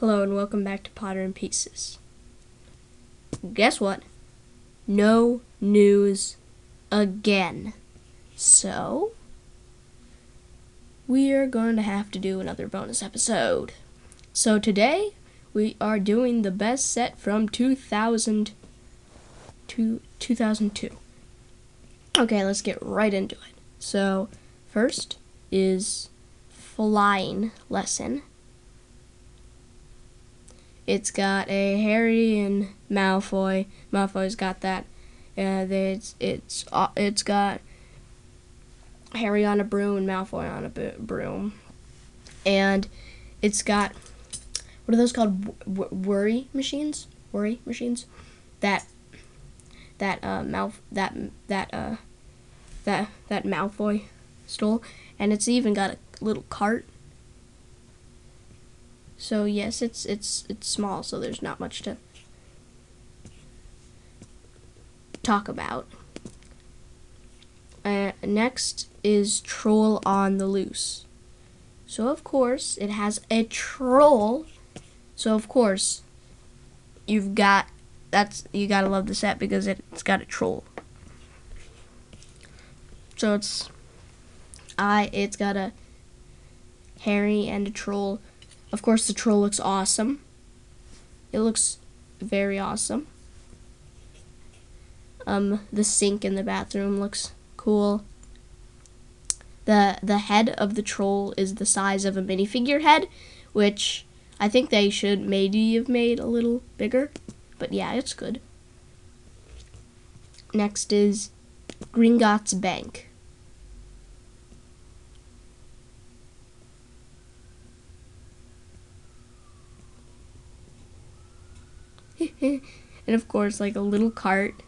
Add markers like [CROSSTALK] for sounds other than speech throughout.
Hello and welcome back to Potter and Pieces. Guess what? No news again. So, we are going to have to do another bonus episode. So today, we are doing the best set from 2000 to 2002. Okay, let's get right into it. So, first is flying lesson. It's got a Harry and Malfoy. Malfoy's got that. Uh, it's it's uh, it's got Harry on a broom and Malfoy on a broom, and it's got what are those called? W- worry machines. Worry machines. That that uh Malf that that uh that that Malfoy stole, and it's even got a little cart. So yes, it's it's it's small, so there's not much to talk about. Uh, next is Troll on the Loose. So of course it has a troll. So of course you've got that's you gotta love the set because it, it's got a troll. So it's I it's got a Harry and a troll. Of course the troll looks awesome. It looks very awesome. Um the sink in the bathroom looks cool. The the head of the troll is the size of a minifigure head, which I think they should maybe have made a little bigger. But yeah, it's good. Next is Gringotts Bank. [LAUGHS] and of course, like a little cart.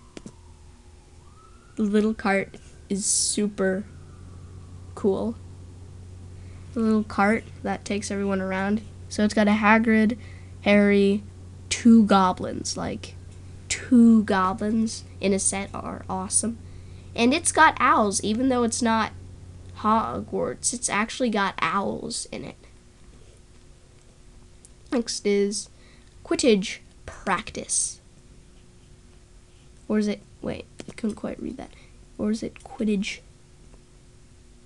The little cart is super cool. The little cart that takes everyone around. So it's got a Hagrid, Harry, two goblins. Like, two goblins in a set are awesome. And it's got owls, even though it's not Hogwarts. It's actually got owls in it. Next is Quidditch practice. Or is it, wait, I couldn't quite read that. Or is it Quidditch?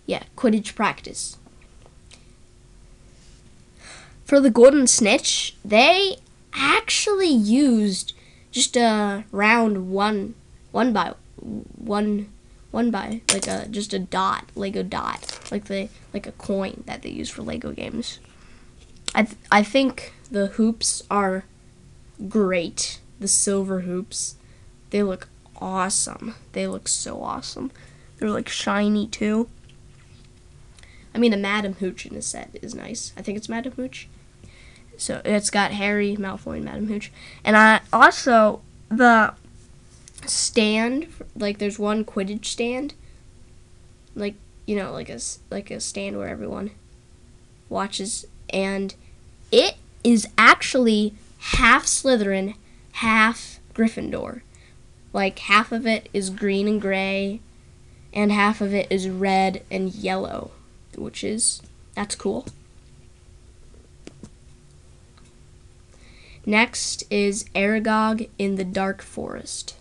Yeah, Quidditch practice. For the Golden Snitch, they actually used just a round one, one by one, one by like a just a dot, Lego dot, like the like a coin that they use for Lego games. I th- I think the hoops are great. The silver hoops, they look awesome. They look so awesome. They're like shiny too. I mean, the Madam Hooch in the set is nice. I think it's Madam Hooch. So it's got Harry, Malfoy, and Madam Hooch. And I also the stand like there's one Quidditch stand, like you know like a like a stand where everyone watches, and it is actually half Slytherin, half Gryffindor. Like half of it is green and gray, and half of it is red and yellow, which is that's cool. Next is Aragog in the Dark Forest.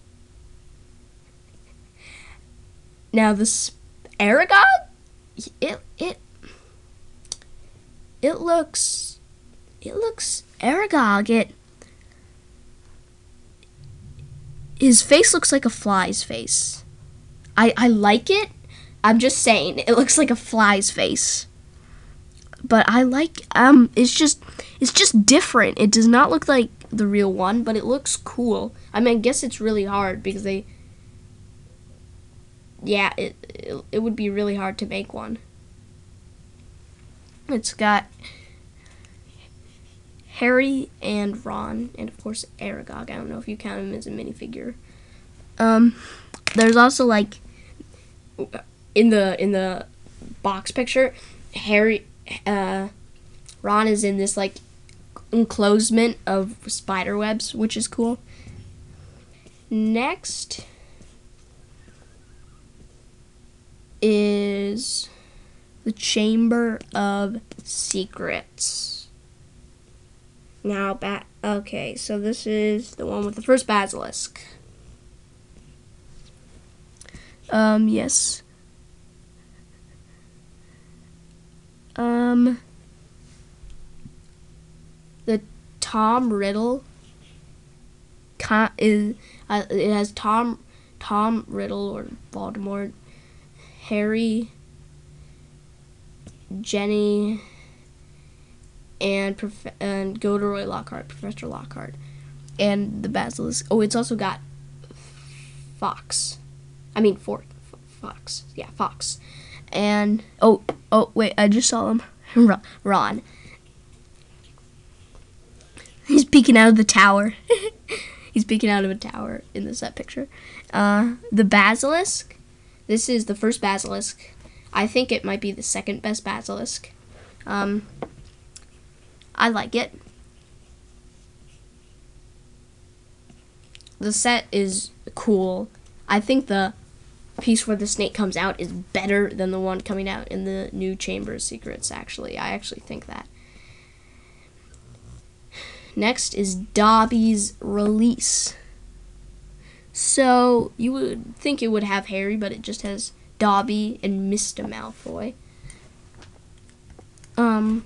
Now this Aragog, it it it looks it looks Aragog. It his face looks like a fly's face. I I like it. I'm just saying it looks like a fly's face. But I like um it's just it's just different. It does not look like the real one, but it looks cool. I mean, I guess it's really hard because they yeah, it, it it would be really hard to make one. It's got Harry and Ron, and of course Aragog. I don't know if you count him as a minifigure. Um, there's also like in the in the box picture, Harry, uh, Ron is in this like enclosement of spider webs, which is cool. Next is the Chamber of Secrets. Now bat. Okay, so this is the one with the first basilisk. Um, yes. Um, the Tom Riddle is uh, it has Tom Tom Riddle or Voldemort, Harry, Ginny, and Prof- and Gilderoy Lockhart, Professor Lockhart, and the Basilisk. Oh, it's also got Fawkes. I mean, for Fawkes. Yeah, Fawkes. And oh, oh wait, I just saw him. [LAUGHS] Ron. He's peeking out of the tower. [LAUGHS] He's peeking out of a tower in the set picture. Uh, the basilisk. This is the first basilisk. I think it might be the second best basilisk. Um, I like it. The set is cool. I think the piece where the snake comes out is better than the one coming out in the new Chamber of Secrets, actually. I actually think that. Next is Dobby's release. So you would think it would have Harry, but it just has Dobby and Mr. Malfoy. Um,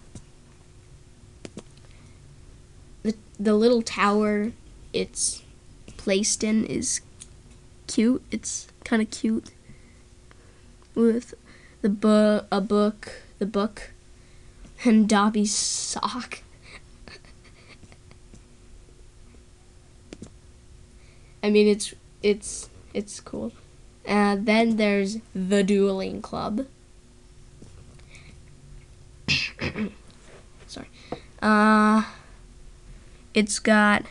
the little tower it's placed in is cute. It's kind of cute with the book, a book, the book, and Dobby's sock. I mean, it's it's it's cool. Uh, then there's the dueling club. [COUGHS] Sorry. Uh, it's got.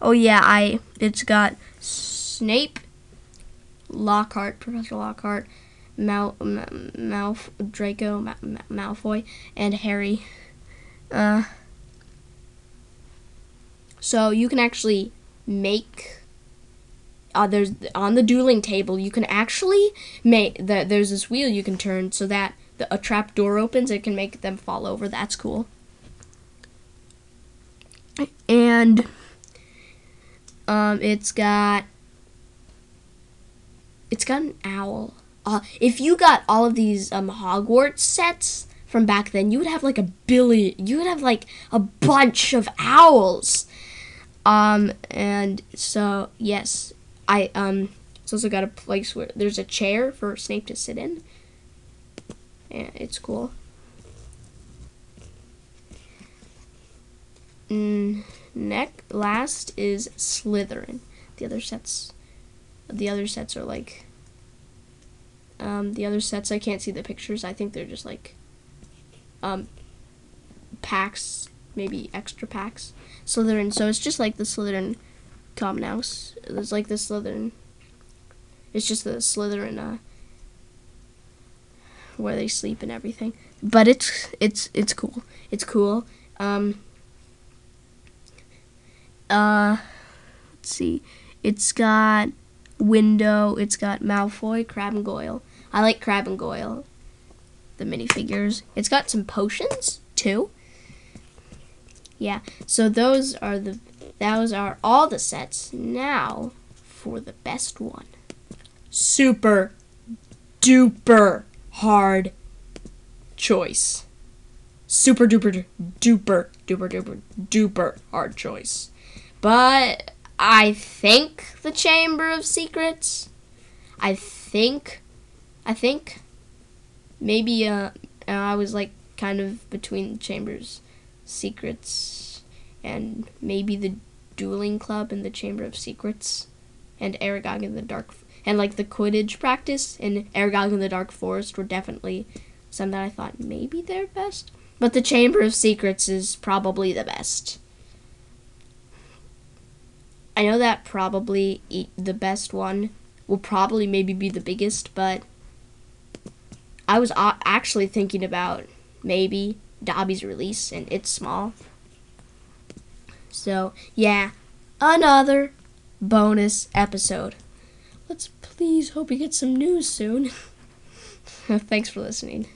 Oh yeah, I. It's got Snape, Lockhart, Professor Lockhart, Mal, Malf, Draco, Mal, Malfoy, and Harry. Uh, so you can actually make uh, there's on the dueling table you can actually make the, there's this wheel you can turn so that the, a trap door opens it can make them fall over that's cool and um, it's got it's got an owl uh, if you got all of these um, hogwarts sets from back then you would have like a billion you would have like a bunch of owls um, and so yes, I um, it's also got a place where there's a chair for Snape to sit in. Yeah, it's cool. Neck last is Slytherin. The other sets, the other sets are like. Um, the other sets I can't see the pictures. I think they're just like. Um, packs, maybe extra packs. Slytherin. So it's just like the Slytherin common house. It's like the Slytherin. It's just the Slytherin uh, where they sleep and everything. But it's it's it's cool. It's cool. Um. Uh, let's see. It's got window. It's got Malfoy, Crabbe and Goyle. I like Crabbe and Goyle. The minifigures. It's got some potions too yeah so those are the those are all the sets now for the best one super duper hard choice super duper duper duper duper duper hard choice but i think the chamber of secrets i think i think maybe uh i was like kind of between chambers Secrets, and maybe the Dueling Club and the Chamber of Secrets, and Aragog in the Dark, and like the Quidditch practice and Aragog in the Dark Forest were definitely some that I thought maybe they're best. But the Chamber of Secrets is probably the best. I know that probably the best one will probably maybe be the biggest, but I was actually thinking about maybe Dobby's release, and it's small. So, yeah, another bonus episode. Let's please hope we get some news soon. [LAUGHS] Thanks for listening.